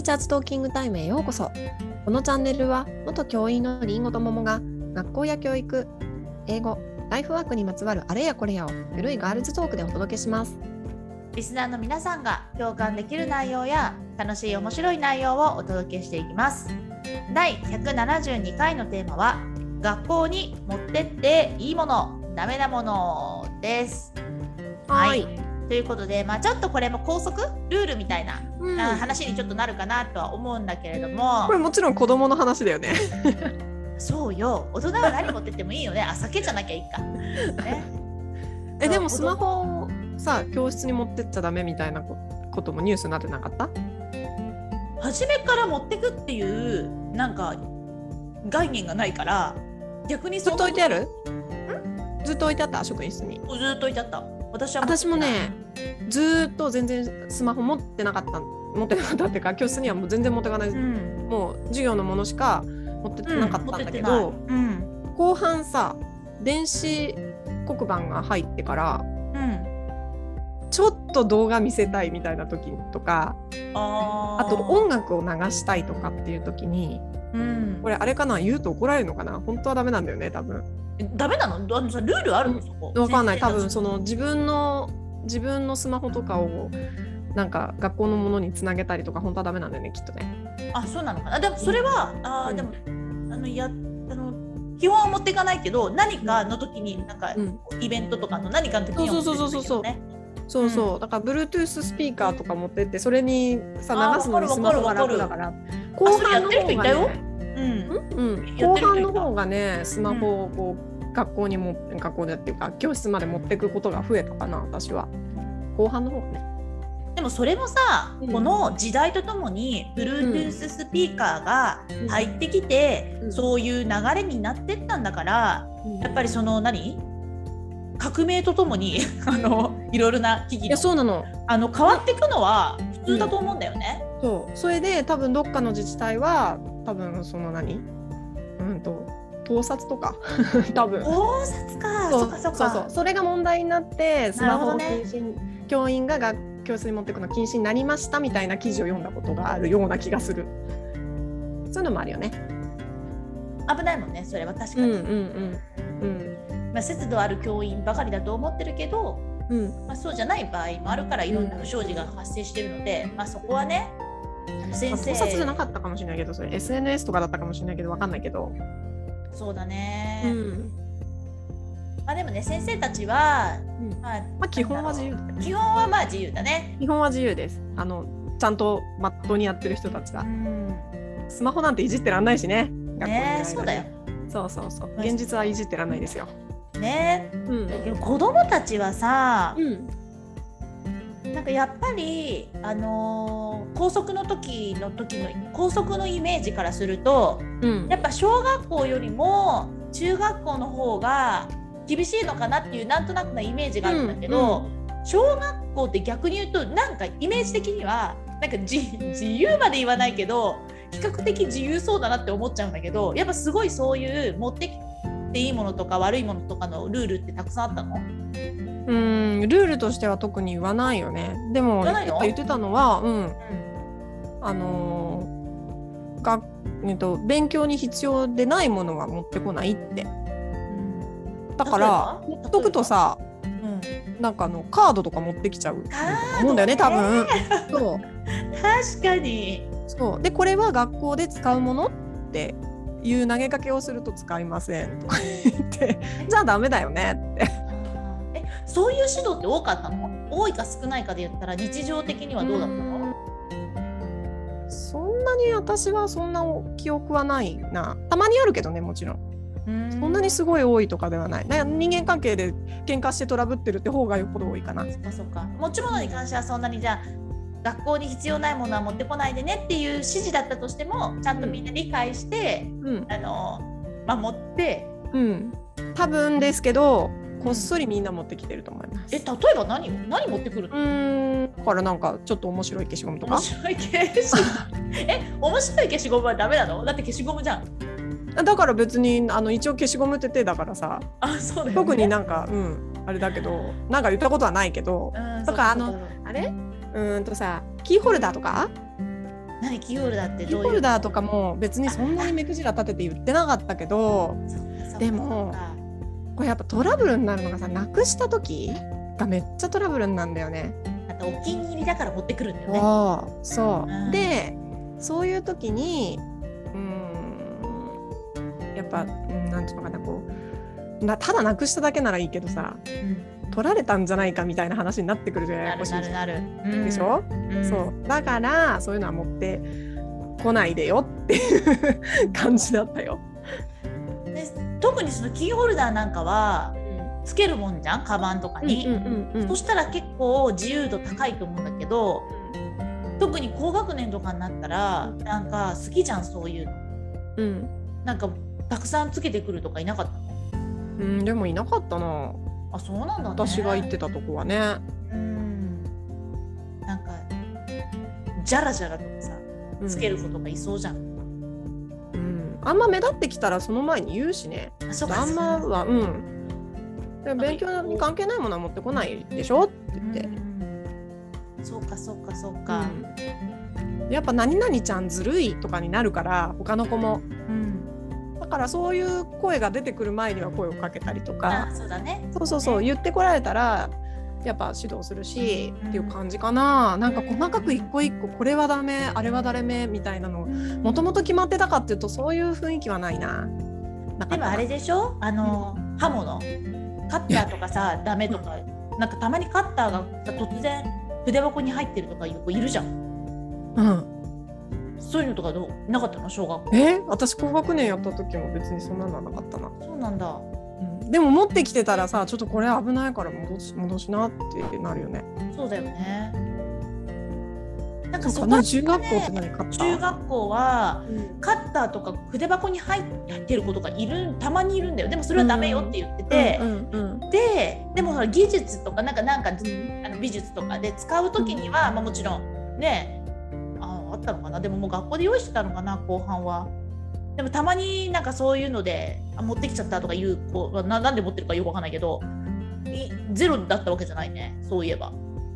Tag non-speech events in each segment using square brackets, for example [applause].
ーチャーズトーキングタイムへようこそ。このチャンネルは元教員のりんごと桃が学校や教育英語ライフワークにまつわるあれやこれやをゆるいガールズトークでお届けします。リスナーの皆さんが共感できる内容や楽しい面白い内容をお届けしていきます。第172回のテーマは学校に持ってっていいものダメなものです。はいということで、まあ、ちょっとこれも校則ルールみたいな、うん。あ話にちょっとなるかなとは思うんだけれども。これもちろん子供の話だよね。そうよ。大人は何持ってってもいいよね。あ酒じゃなきゃいいか、ね、えでもスマホをさ教室に持ってっちゃダメみたいなここともニュースになってなかった？初めから持ってくっていうなんか概念がないから逆にずっと置いてある？ん？ずっと置いてあった？職員室に。ずっと置いてあった。私は私もねずーっと全然スマホ持ってなかった持ってなかったっていうか教室にはもう全然持ってかない、うん。もう授業のものしか持ってなかったんだけど、うん後半さ電子黒板が入ってからうん。ちょっと動画見せたいみたいな時とかあと音楽を流したいとかっていう時にうん。これあれかな？言うと怒られるのかな？本当はダメなんだよね多分。えダメなの？あのさルールあるの？そこ。わかんない。多分その自分の自分のスマホとかをなんか学校のものにつなげたりとか本当はダメなんだよねきっとね。あそうなのかな？でもそれは、あうん。ーでもあのやあの基本は持っていかないけど何かの時になんか、うん。イベントとかの何かの時には持ってってもいいよね。そうそう、だから Bluetooth スピーカーとか持ってってそれにさ流すのにわスマホが楽だから。あそれやってる人いたよ。ねうん。うん、後半の方がねスマホをこう、学校にも学校でっていうか教室まで持ってくことが増えたかな私は。後半の方がね。でもそれもさ、うん。この時代とともに Bluetooth スピーカーが入ってきて、うん。そういう流れになってったんだからやっぱりその何？革命とともにあのいろいろな機器いやのそうなの。あの変わっていくのは普通だと思うんだよね。そう。それで多分どっかの自治体は多分その何？うんと盗撮とか。多分。盗撮か。そっかそっか。そうそう。それが問題になってスマホを禁止、教員が学教室に持っていくの禁止になりましたみたいな記事を読んだことがあるような気がする。そういうのもあるよね。危ないもんねそれは。確かに、うんうんうんまあ、節度ある教員ばかりだと思ってるけど、うん。うんまあ、そうじゃない場合もあるからいろんな不祥事が発生してるので、まあ、そこはね先生。まあ盗撮じゃなかったかもしれないけどそれ SNS とかだったかもしれないけどわかんないけど、そうだね、うん。まあでもね先生たちは、うん。まあ、まあ基本は自由ね。基本はまあ自由だね。基本は自由です。あのちゃんとまっとうにやってる人たちがうん。スマホなんていじってらんないしね。ね間そうだよ。そうそうそう。現実はいじってらんないですよ。ねうん。子供たちはさ、うんなんかやっぱりあのー校則の時の時の校則のイメージからするとうん。やっぱ小学校よりも中学校の方が厳しいのかなっていうなんとなくなイメージがあるんだけど、小学校って逆に言うとなんかイメージ的にはなんか自自由まで言わないけど比較的自由そうだなって思っちゃうんだけどやっぱすごいそういう持ってきていいものとか悪いものとかのルールってたくさんあったの？うんルールとしては特に言わないよね。でも言ってたのはうん。あのーがえっと勉強に必要でないものは持ってこないって。だから持っとくとさうん。なんかあのカードとか持ってきちゃう思うんだよね多分。そう。確かに。そう。でこれは学校で使うものっていう投げかけをすると使いませんとか言って。[laughs] じゃあダメだよねって。えそういう指導って多かったの？多いか少ないかで言ったら日常的にはどうだったの？そんなに私はそんな記憶はないな。たまにあるけどねもちろん。そんなにすごい多いとかではない。な人間関係で喧嘩してトラブってるって方がよっぽど多いかな。そっかそっか。持ち物に関してはそんなにじゃあ学校に必要ないものは持ってこないでねっていう指示だったとしてもちゃんとみんな理解して、うん。あの守って。うん。多分ですけどこっそりみんな持ってきてると思います。え例えば何を？何持ってくるうの、ーん。だからなんかちょっと面白い消しゴムとか。面白い消しゴム。え面白い消しゴムはダメなの？だって消しゴムじゃん。だから別にあの一応消しゴムって手だからさ。あそうだよ、ね、特になんかうん。あれだけどなんか言ったことはないけど。うんとかそうそう。そうあれ？うーんとさキーホルダーとか？何キーホルダーってキーどういう？ホルダーとかも別にそんなに目くじら立てて言ってなかったけど。でもこれやっぱトラブルになるのがさなくした時がめっちゃトラブルになんだよね。あとお気に入りだから持ってくるんだよね。そうそう、うんでそういう時にうんやっぱうんなんていうのかなこうなただなくしただけならいいけどさうん取られたんじゃないかみたいな話になってくるじゃないじゃんるなるなる。うんでしょ、うんそうだからそういうのは持ってこないでよっていう [laughs] 感じだったよ。で特にそのキーホルダーなんかはつけるもんじゃん？カバンとかに、そしたら結構自由度高いと思うんだけど特に高学年とかになったらなんか好きじゃんそういうの。うん。なんかたくさんつけてくるとかいなかった？のうん、でもいなかったな。あそうなんだね。私が行ってたとこはね。うん。なんかジャラジャラとかさうん。つける子とかいそうじゃん、あんま目立ってきたらその前に言うしね。あんまはうん。で勉強に関係ないものは持ってこないでしょ？って。言って。うん。そうかそうかそうか、うん。やっぱ何々ちゃんずるいとかになるから他の子も。うん。だからそういう声が出てくる前には声をかけたりとか。あそうだね。そうそうそう。言ってこられたらやっぱ指導するし、っていう感じかな。なんか細かく一個一個これはダメあれはダメみたいなのもともと決まってたかっていうとそういう雰囲気はないな。なでもあれでしょ？あの、刃物。カッターとかさ [laughs] ダメとか。なんかたまにカッターがさ突然筆箱に入ってるとかいう子いるじゃん。うん、そういうのとかどう？なかったの？小学校。え？私高学年やった時も別にそんなのはなかったな、そうなんだ。うん、でも持ってきてたらさちょっとこれ危ないから戻し戻しなってなるよね。そうだよね。なんかそこかな中学校って何買った？中学校はうん。カッターとか筆箱に入ってる子とかいるたまにいるんだよ。でもそれはダメよって言ってて、ででも技術とかなんかなんかあの美術とかで使う時には、まあ、もちろんねああったのかな。でももう学校で用意してたのかな後半は。でもたまになんかそういうのであ持ってきちゃったとかいう子はななんで持ってるかよくわかんないけどいゼロだったわけじゃないねそういえば。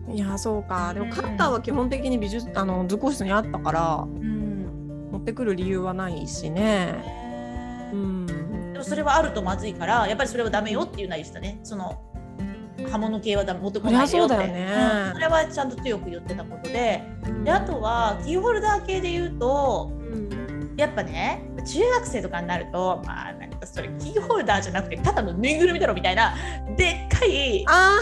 いやそうか。でもカッターは基本的に美術あの図工室にあったからうん。持ってくる理由はないしね。うん。でもそれはあるとまずいからやっぱりそれはダメよっていうのは言ってたね。その刃物系は持ってこないでよって。そりゃそうだよね。うん。それはちゃんと強く言ってたことで。であとはキーホルダー系で言うとやっぱね中学生とかになるとまあなんかそれキーホルダーじゃなくてただのぬいぐるみだろみたいなでっかいあ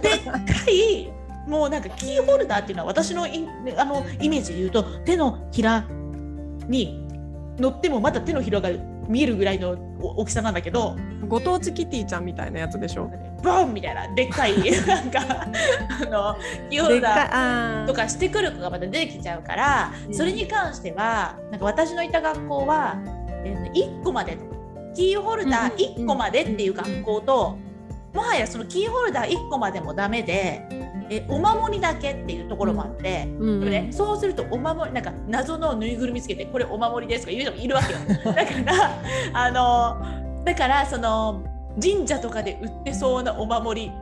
でっかいもうなんかキーホルダーっていうのは私のイあのイメージで言うと手のひらに乗ってもまた手のひらが見えるぐらいのお大きさなんだけどーご当地キティちゃんみたいなやつでしょ。ボンみたいなでっかい [laughs] なんかあのキーホルダーでっかいあー。とかしてくる子がまた出てきちゃうから、うん。それに関してはなんか私のいた学校は、えー1個までキーホルダー1個までっていう学校と、もはやそのキーホルダー1個までもダメで、えお守りだけっていうところもあって。うん。でもね、そうするとお守りなんか謎のぬいぐるみつけてこれお守りですとか言う人もいるわけよ。だからあのだからその神社とかで売ってそうなお守り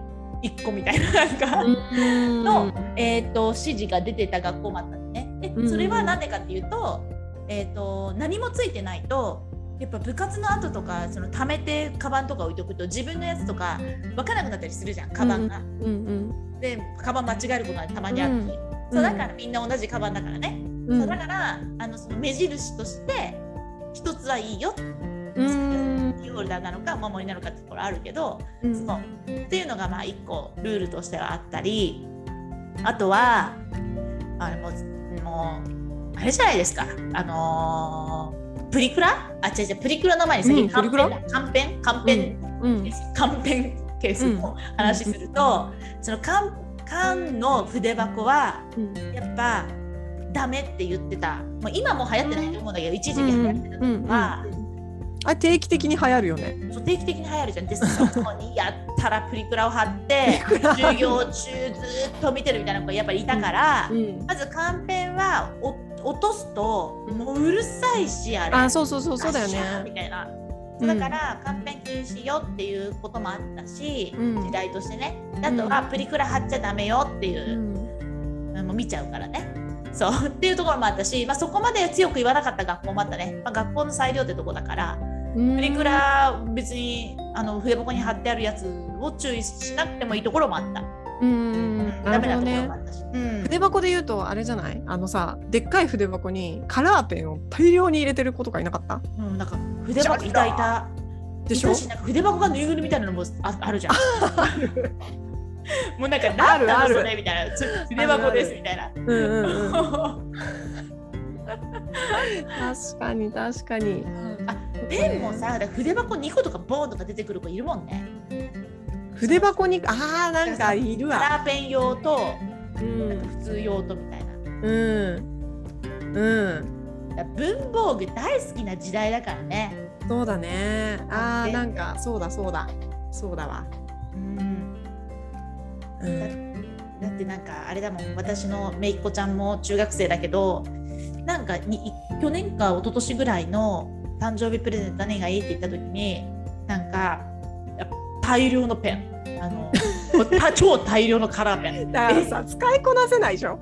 1個みたいななんか、うんの、えー、と指示が出てた学校もあったんでね。でうんそれは何でかっていうと,、えー、と何もついてないとやっぱ部活の後とかその貯めてカバンとか置いとくと自分のやつとか分からなくなったりするじゃんカバンが。うんうんでカバン間違えることがたまにあるし、うんそうだからみんな同じカバンだからね。うんそうだからあのその目印として一つはいいよ。うんホルダーなのかお守りなのかってところあるけど、うん。そうっていうのがまあ一個ルールとしてはあったりあとはあのもうもうあれじゃないですか。あのープリクラ？あ違う違うプリクラの前に先にカンペンだ、カンペンカンペンうん。ケース、カンペンケースの話すると、その缶缶の筆箱はうん。やっぱダメって言ってた、まあ、今もう流行ってないと思うんだけど、一時期流行ってたのは、あ定期的に流行るよね。そう定期的に流行るじゃん。で [laughs] そこにやったらプリクラを貼って授業中ずっと見てるみたいな子がやっぱりいたから、うんまずカンペンはお落とすともううるさいしあれ。あそうそうそうそうだよガシャーみね。たいな。うん。だから、カンペン禁止よっていうこともあったし、うん。時代としてね。であとはプリクラ貼っちゃダメよっていうう、ん。もう見ちゃうからね。そうっていうところもあったし、まあ、そこまで強く言わなかった学校もあったね、まあ、学校の裁量ってとこだからプリクラ別にあの筆箱に貼ってあるやつを注意しなくてもいいところもあった。うんダメなところもあったし、うん、筆箱で言うとあれじゃない？あのさでっかい筆箱にカラーペンを大量に入れてる子とかいなかった？うんなんか筆箱いたいた。でしょ？筆箱がぬいぐるみみたいなのもああるじゃん。もうなんか何なのそれみたいな筆箱ですみたいな。うんうんうん、[laughs] 確かに確かに。あペンもさ筆箱2個とかボーンとか出てくる子いるもんね。筆箱にああなんかいるわ。カラーペン用と、うん、普通用とみたいな。うんうん文房具大好きな時代だからね。そうだね。ああなんかそうだそうだそうだわ。だってなんかあれだもん私のめいっ子ちゃんも中学生だけどなんかに去年か一昨年ぐらいの誕生日プレゼント何がいい？って言った時になんか大量のペン。あの [laughs] 超大量のカラーペン。[laughs] だからさ使いこなせないでしょ？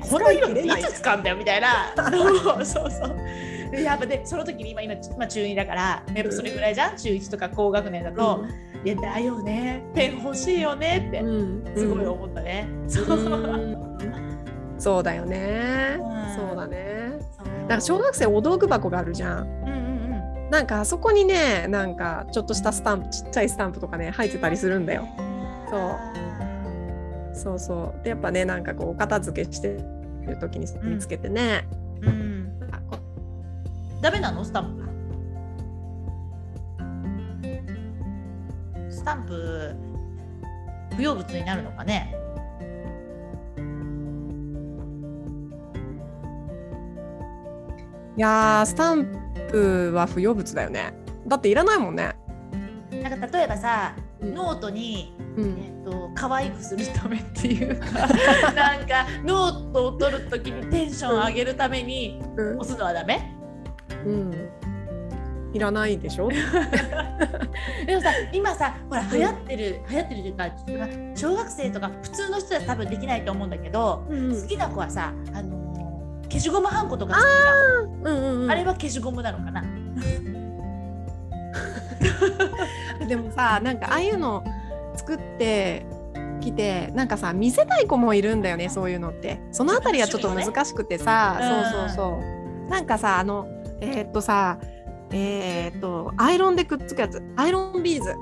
この色いつ使うんだよみたいな。[laughs] そうそうそう。やっぱでその時に今今、まあ、中2だからやっぱそれぐらいじゃん？中1とか高学年だと、うん。いやだよね。ペン欲しいよねってすごい思ったね、うん、そうだよね、うん、そうだねなんか小学生お道具箱があるじゃん,、うんうんうん、なんかあそこにねなんかちょっとしたスタンプちっちゃいスタンプとかね入ってたりするんだよ。そう。そうそう。でやっぱねなんかこうお片付けしてる時に見つけてね、うん、うん、ダメなの？スタンプ。スタンプ不要物になるのかね？いやスタンプは不要物だよね。だっていらないもんね。なんか例えばさ、うん、ノートに、うん、えーと、可愛くするためっていうか [laughs] なんかノートを取る時にテンション上げるために押すのはダメ、うん、いらないでしょ？[laughs] でもさ今さほら流行ってる、流行ってるというか小学生とか普通の人は多分できないと思うんだけど、うん、好きな子はさあのー、消しゴムはんことか好きじゃん、うんうんうん、あれは消しゴムなのかな？[laughs] でもさなんかああいうの作ってきてなんかさ見せたい子もいるんだよねそういうのって。そのあたりはちょっと難しくてさ、ね、そうそうそう。なんかさあのえー、っとさえー、っとアイロンでくっつくやつ。アイロンビーズ、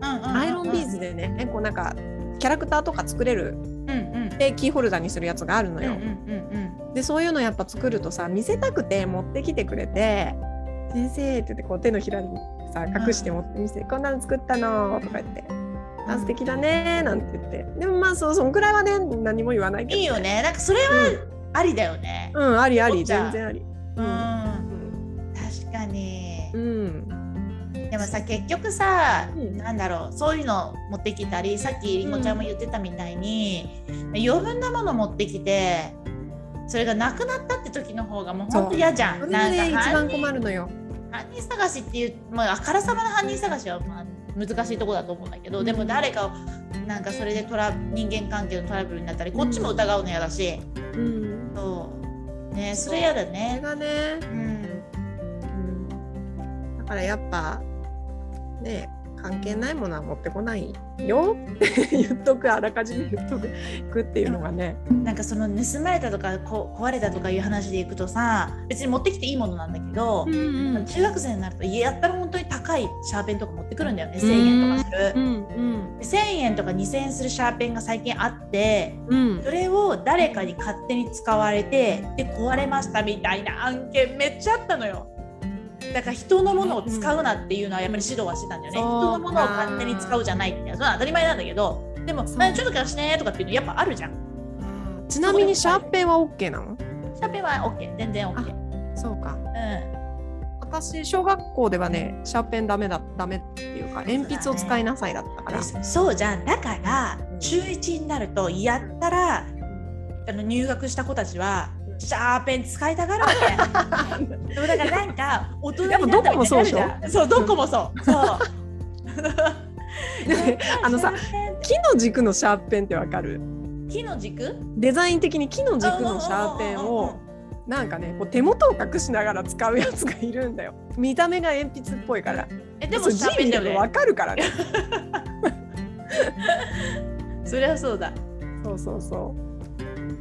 アイロンビーズでねこうなんかキャラクターとか作れる、うんうん、でキーホルダーにするやつがあるのよ。うんうんうんうん、でそういうのやっぱ作るとさ見せたくて持ってきてくれて「先生」って言ってこう手のひらにさ隠して持ってみせて「こんなの作ったの」とか言って。あ素敵だねなんて言って。でもまあそうそんくらいはね何も言わないけど、ね、いいよね。なんかそれはありだよね。うん、うん、あり。あり全然あり。うん、うん、確かに。うん、でもさ結局さ、うん、なんだろう。そういうの持ってきたりさっきりんごちゃんも言ってたみたいに、うん、余分なもの持ってきてそれがなくなったって時の方がもう本当嫌じゃん。なんか一番困るのよ。犯人探しっていう、まあ、あからさまな犯人探しはまあ難しいとこだと思うんだけど、うん、でも誰かをなんかそれでトラ人間関係のトラブルになったりこっちも疑うの嫌だし、うん、そう。ねそれ嫌だね。それがね、うん。からやっぱね関係ないものは持ってこないよ。って言っとくあらかじめ言っとく。っていうのがね。なんかその盗まれたとかこ壊れたとかいう話でいくとさ別に持ってきていいものなんだけど、うんうん、中学生になるとやったら本当に高いシャーペンとか持ってくるんだよね。1,000円とかする、うんうん、1,000円とか2,000円するシャーペンが最近あって、うん、それを誰かに勝手に使われてで壊れましたみたいな案件めっちゃあったのよ。だから人のものを使うなっていうのはやっぱり指導はしてたんだよね、うん、人のものを勝手に使うじゃないってそれは当たり前なんだけどでも「ちょっと貸して」とかっていうのやっぱあるじゃん。ちなみにシャーペンは OK なの？シャーペンは OK 全然 OK そうか。うん。私小学校ではねシャーペンダメだダメっていうか鉛筆を使いなさいだったから。そうじゃん。だから中1になるとやったらあの入学した子たちはシャーペン使いたがるわけ。[laughs] だからなんか大人になったみたいなそうどこもそう。そう。[laughs] あのさ木の軸のシャーペンってわかる？木の軸？デザイン的に木の軸のシャーペンをなんかねこう手元を隠しながら使うやつがいるんだよ。見た目が鉛筆っぽいから。えでもシャーペンだよね。わかるからね。[laughs] そりゃそうだ。そうそうそう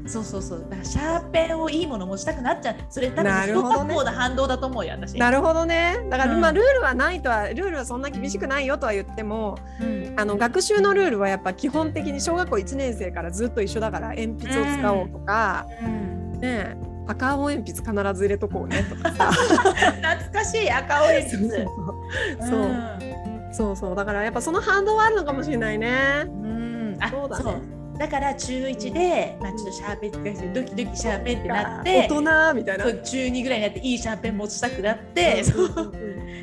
そうそうそう。だからシャーペンをいいもの持ちたくなっちゃう。それ多分なるほどね。一方な反動だと思うよ私。なるほどね。だから、うん。まあルールはないとはルールはそんな厳しくないよとは言ってもうん。あの学習のルールはやっぱ基本的に小学校1年生からずっと一緒だから鉛筆を使おうとか、うん。ねえ赤青鉛筆必ず入れとこうねとかさ。懐かしい赤青鉛筆。そうそうそう。そう。だからやっぱその反動はあるのかもしれないね。うん、うんあそうだねだから中1で、まあ、ちょっとシャーペン使ってドキドキシャーペンってなっ大て人みたいな。中2ぐらいになっていいシャーペン持ちたくなって、そそうう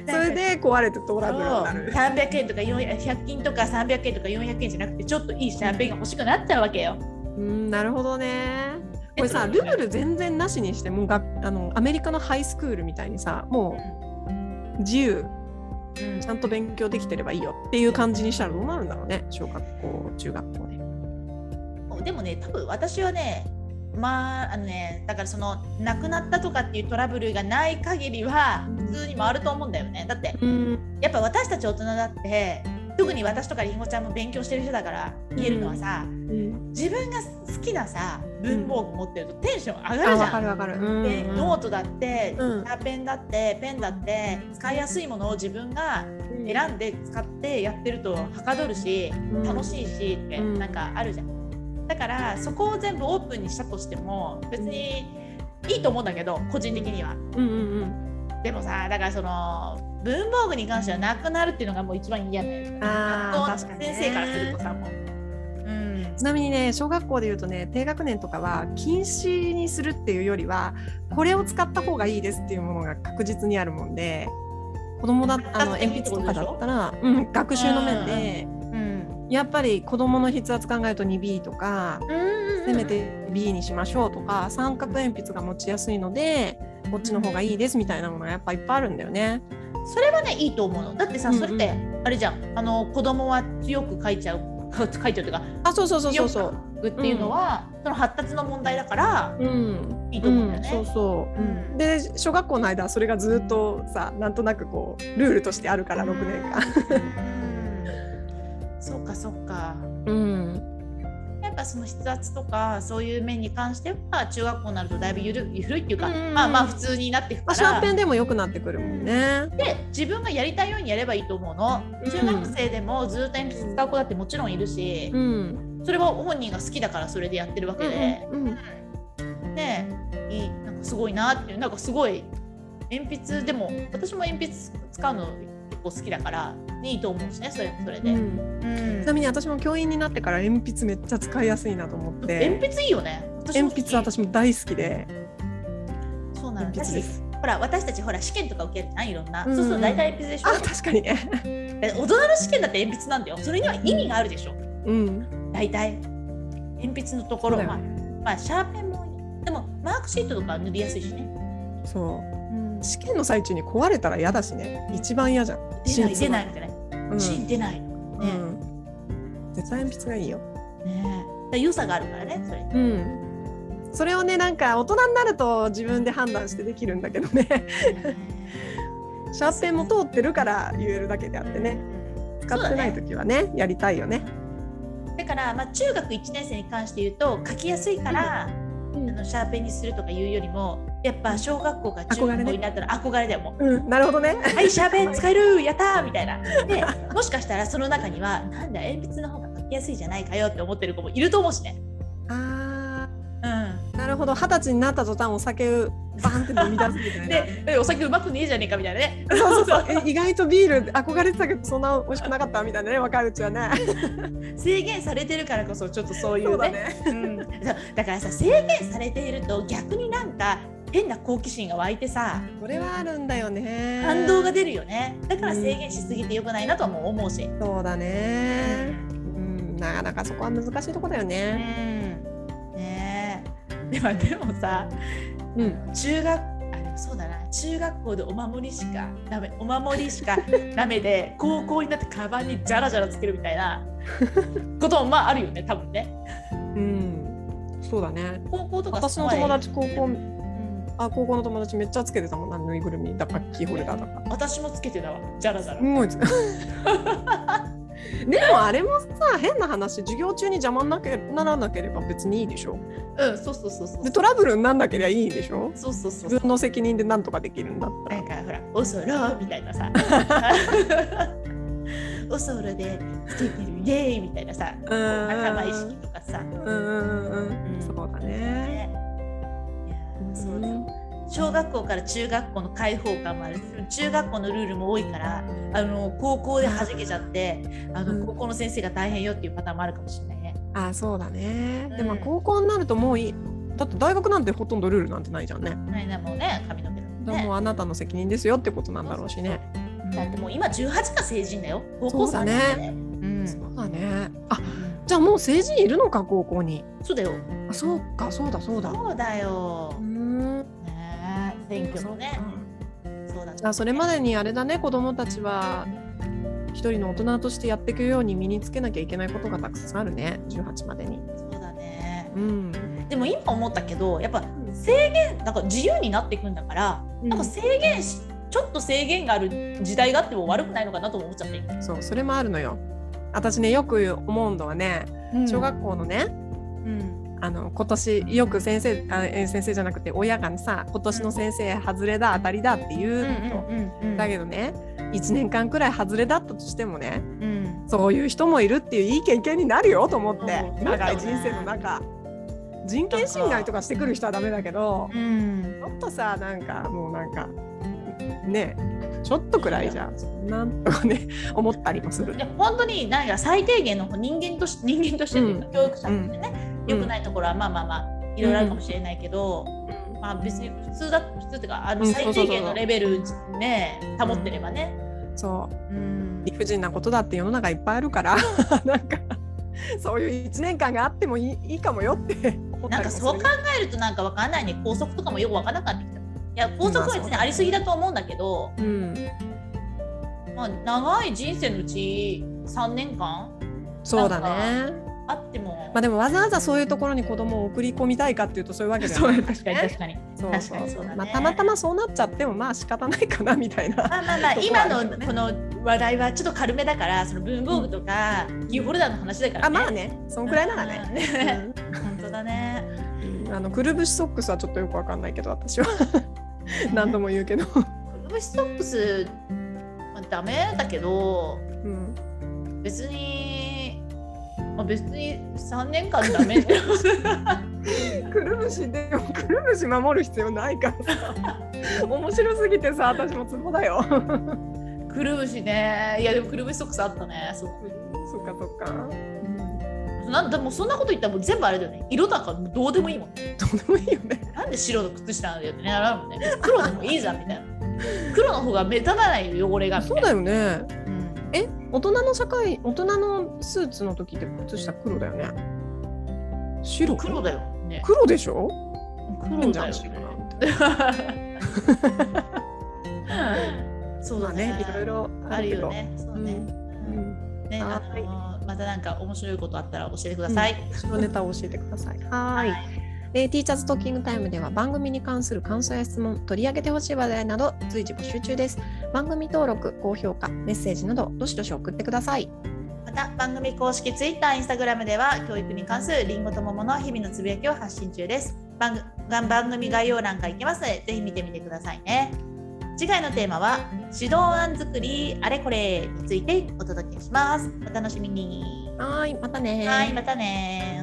それで壊れてトラブルになる。300円とか400 100均とか300円とか400円じゃなくてちょっといいシャーペンが欲しくなっちゃうわけよ。うん、なるほどね。これさ、ルール全然なしにしてもうがあのアメリカのハイスクールみたいにさ、もう自由。うん。ちゃんと勉強できてればいいよっていう感じにしたらどうなるんだろうね、小学校、中学校で。でもね多分私はねまああのねだからその亡くなったとかっていうトラブルがない限りは普通に回ると思うんだよね。だってうん、やっぱ私たち大人だって特に私とかりんごちゃんも勉強してる人だから言えるのはさ、自分が好きなさ文房具持ってるとテンション上がるじゃん。かるわかる。うんでノートだって、うん。シャーペンだってペンだって使いやすいものを自分が選んで使ってやってるとはかどるしうん。楽しいしってうん。なんかあるじゃん。だからそこを全部オープンにしたとしても別にいいと思うんだけど個人的には。うんうんでもさだからその文房具に関してはなくなるっていうのがもう一番嫌なやつだね。学先生からするとさもう。うん。ちなみにね小学校でいうとね低学年とかは禁止にするっていうよりはこれを使った方がいいですっていうものが確実にあるもんで子供だあの鉛筆とかだったら、うん、学習の面でうんやっぱり子供の筆圧考えると 2B とかせめて B にしましょうとか三角鉛筆が持ちやすいのでこっちの方がいいですみたいなものがやっぱいっぱいあるんだよね。それはねいいと思うのだってさうんうんそれってあれじゃんあの子供は強く書いちゃう書いちゃうっていうかあそうそうそうそうそう。っていうのは、その発達の問題だからうんいいと思うんだよね。そうそう。うんで小学校の間はそれがずっとさなんとなくこうルールとしてあるから6年間。うんそうかそうか。うん。やっぱその筆圧とかそういう面に関しては中学校になるとだいぶゆる緩いっていうか、うんまあまあ普通になっていくまあ、から。シャーペンでも良くなってくるもんね。で自分がやりたいようにやればいいと思うの。うん。中学生でもずっと鉛筆使う子だってもちろんいるし、うん。それは本人が好きだからそれでやってるわけで、うんうんねいいなんかすごいなっていうなんかすごい鉛筆でも私も鉛筆使うの結構好きだからいいと思うしねそれそれで、うん。うん。ちなみに私も教員になってから鉛筆めっちゃ使いやすいなと思って。鉛筆いいよね。鉛筆私も大好きで。そうなの鉛筆です。ほら私たちほら試験とか受けるじゃんい？ろんな、うん。そうすると大体鉛筆でしょ？あ確かに。[laughs] 大人の試験だって鉛筆なんだよ。それには意味があるでしょ？うん。大体。鉛筆のところ、まあまあシャーペンもでもマークシートとか塗りやすいしね、そう。試験の最中に壊れたら嫌だしね。一番嫌じゃん。出ない真出ないみたいな、うん。シーン出ない。ね。うん。絶対鉛筆がいいよ。ね。良さがあるからねそれ。うん。それをねなんか大人になると自分で判断してできるんだけどね。[laughs] シャーペンも通ってるから言えるだけであってね。使ってない時はねやりたいよね。だから、まあ、中学1年生に関して言うと書きやすいから、うんあのシャーペンにするとかいうよりもやっぱ小学校か中学校になったら憧れだよもう。うん、なるほどね。はい、シャーペン [laughs] 使えるやったーみたいな。で、もしかしたらその中には、なんだ、鉛筆の方が書きやすいじゃないかよって思ってる子もいると思うしね。あうん。あ、なるほど。二十歳になった途端お酒をバンって飲み出すみたいな。で、えお酒うまくねえじゃねえかみたいなね。そうそうそう。[laughs] え意外とビール憧れてたけどそんな美味しくなかったみたいなね若いうちはね。[laughs] 制限されてるからこそ、ちょっとそういうね。そうだね。うん、だからさ、制限されていると逆になんか変な好奇心が湧いてさ、これはあるんだよね。反動が出るよね。だから制限しすぎてよくないなとはもう思うし。そうだね。うん、なかなかそこは難しいとこだようん。ね。ねえ。でもさ、うん。中学あでもそうだな中学校でお守りしかダメお守りしか [laughs] ダメで高校になってカバンにジャラジャラつけるみたいな [laughs] こともまああるよね多分ね。うんそうだね高校とか私の友達高校うんあ高校の友達めっちゃつけてたもんなぬいぐるみだかキーホルダーだか私もつけてたわじゃらじゃらすごいつでもあれもさ変な話授業中に邪魔になけならなければ別にいいでしょ？うんそうそうそうそう。でトラブルになんなければいいでしょ？そうそうそう自分の責任でなんとかできるんだったら。なんかほらおそろみたいなさ。[laughs] おそろでつけてるイエーイみたいなさ。うん。仲間意識とかさ。うんうんうん小学校から中学校の開放感もあるし中学校のルールも多いからあの高校で弾けちゃってあうん。の高校の先生が大変よっていうパターンもあるかもしれないね。あそうだね、でもうん高校になるともういい。だって大学なんてほとんどルールなんてないじゃんね。ないなもうね髪の毛だね。だからもうあなたの責任ですよってことなんだろうしね。だってもう今18が成人だよ。高校3そうだね。そうだね。あじゃあもう成人いるのか高校に。そうだよ。あそうかそうだそうだ。そうだよ。うーんね勉強もね。そうだじゃあそれまでにあれだね。子供たちは一人の大人としてやっていくように身につけなきゃいけないことがたくさんあるね。18までに。そうだね。うん、でも今思ったけどやっぱ制限なんか自由になっていくんだから、なんか制限しちょっと制限がある時代があっても悪くないのかなとも思っちゃって。今そうそれもあるのよ。私ねよく思うのはね小学校のね、うんあの今年よく先生あえ先生じゃなくて親がさ今年の先生外れだ当たりだって言うの、うんだけどね1年間くらい外れだったとしてもねうん。そういう人もいるっていういい経験になるよと思ってうん。長い人生の中。人権侵害とかしてくる人はダメだけどうん。ちょっとさなんかもうなんかねちょっとくらいじゃなんとかね思ったりもする。で本当に何か最低限の人間とし人間としてというか、うん。教育者としてね、うん良くないところはまあまあまあいろいろあるかもしれないけど、うん。まあ別に普通だ普通っていうかあのうん最低限のレベルね保ってればね。そう。うん。理不尽なことだって世の中いっぱいあるから [laughs] なんかそういう1年間があってもいいいいかもよって [laughs] なんかそう考えるとなんかわかんないね。校則とかもよくわからなくなった。いや校則は別にありすぎだと思うんだけど、うん、まあ、長い人生のうち3年間？そうだね。あっても、まあでもわざわざそういうところに子供を送り込みたいかっていうとそういうわけじゃない。確かに確かに。そう確かにそうだねまあたまたまそうなっちゃってもまあ仕方ないかなみたいな。まあまあまあ [laughs] とこ今のこの話題はちょっと軽めだからその文房具とかキーホルダーの話だから、あまあねそんくらいならね。うんね本当だね。うんあのくるぶしソックスはちょっとよくわかんないけど私は [laughs] 何度も言うけど。くるぶしソックス、まあ、ダメだけどうん別に、まあ、別に3年間ダメ。だ [laughs] よ [laughs] くるぶしでもくるぶし守る必要ないからさ。面白すぎてさ私もツボだよ。くるぶしね。いやでもくるぶしソックスあったね。そっかそっか、なんでもそんなこと言ったらもう全部あれだよね。色だからどうでもいいもん。どうでもいいよね。なんで白の靴下なんだよってねなるもんね。黒でもいいじゃんみたいな。黒の方が目立たないよ汚れがそうだよね。うんえ大人の社会大人のスーツの時って靴下黒だよね。白？黒だよ。ね。黒でしょ？黒だよ白なんて。ま [laughs] あそうだね。ねいろいろあるよね。そうね、うん。うん。ねまたなんか面白いことあったら教えてください、白ネタを教えてください。はいえーティーチャーズトーキングタイムでは番組に関する感想や質問、取り上げてほしい話題など随時募集中です。番組登録、高評価、メッセージなどどしどし送ってください。また番組公式 Twitter、Instagram では教育に関するりんごと桃の日々のつぶやきを発信中です。番組番組概要欄から行きますので、ぜひ見てみてくださいね。次回のテーマは指導案作りあれこれについてお届けします。お楽しみに。はい、またねはい、またね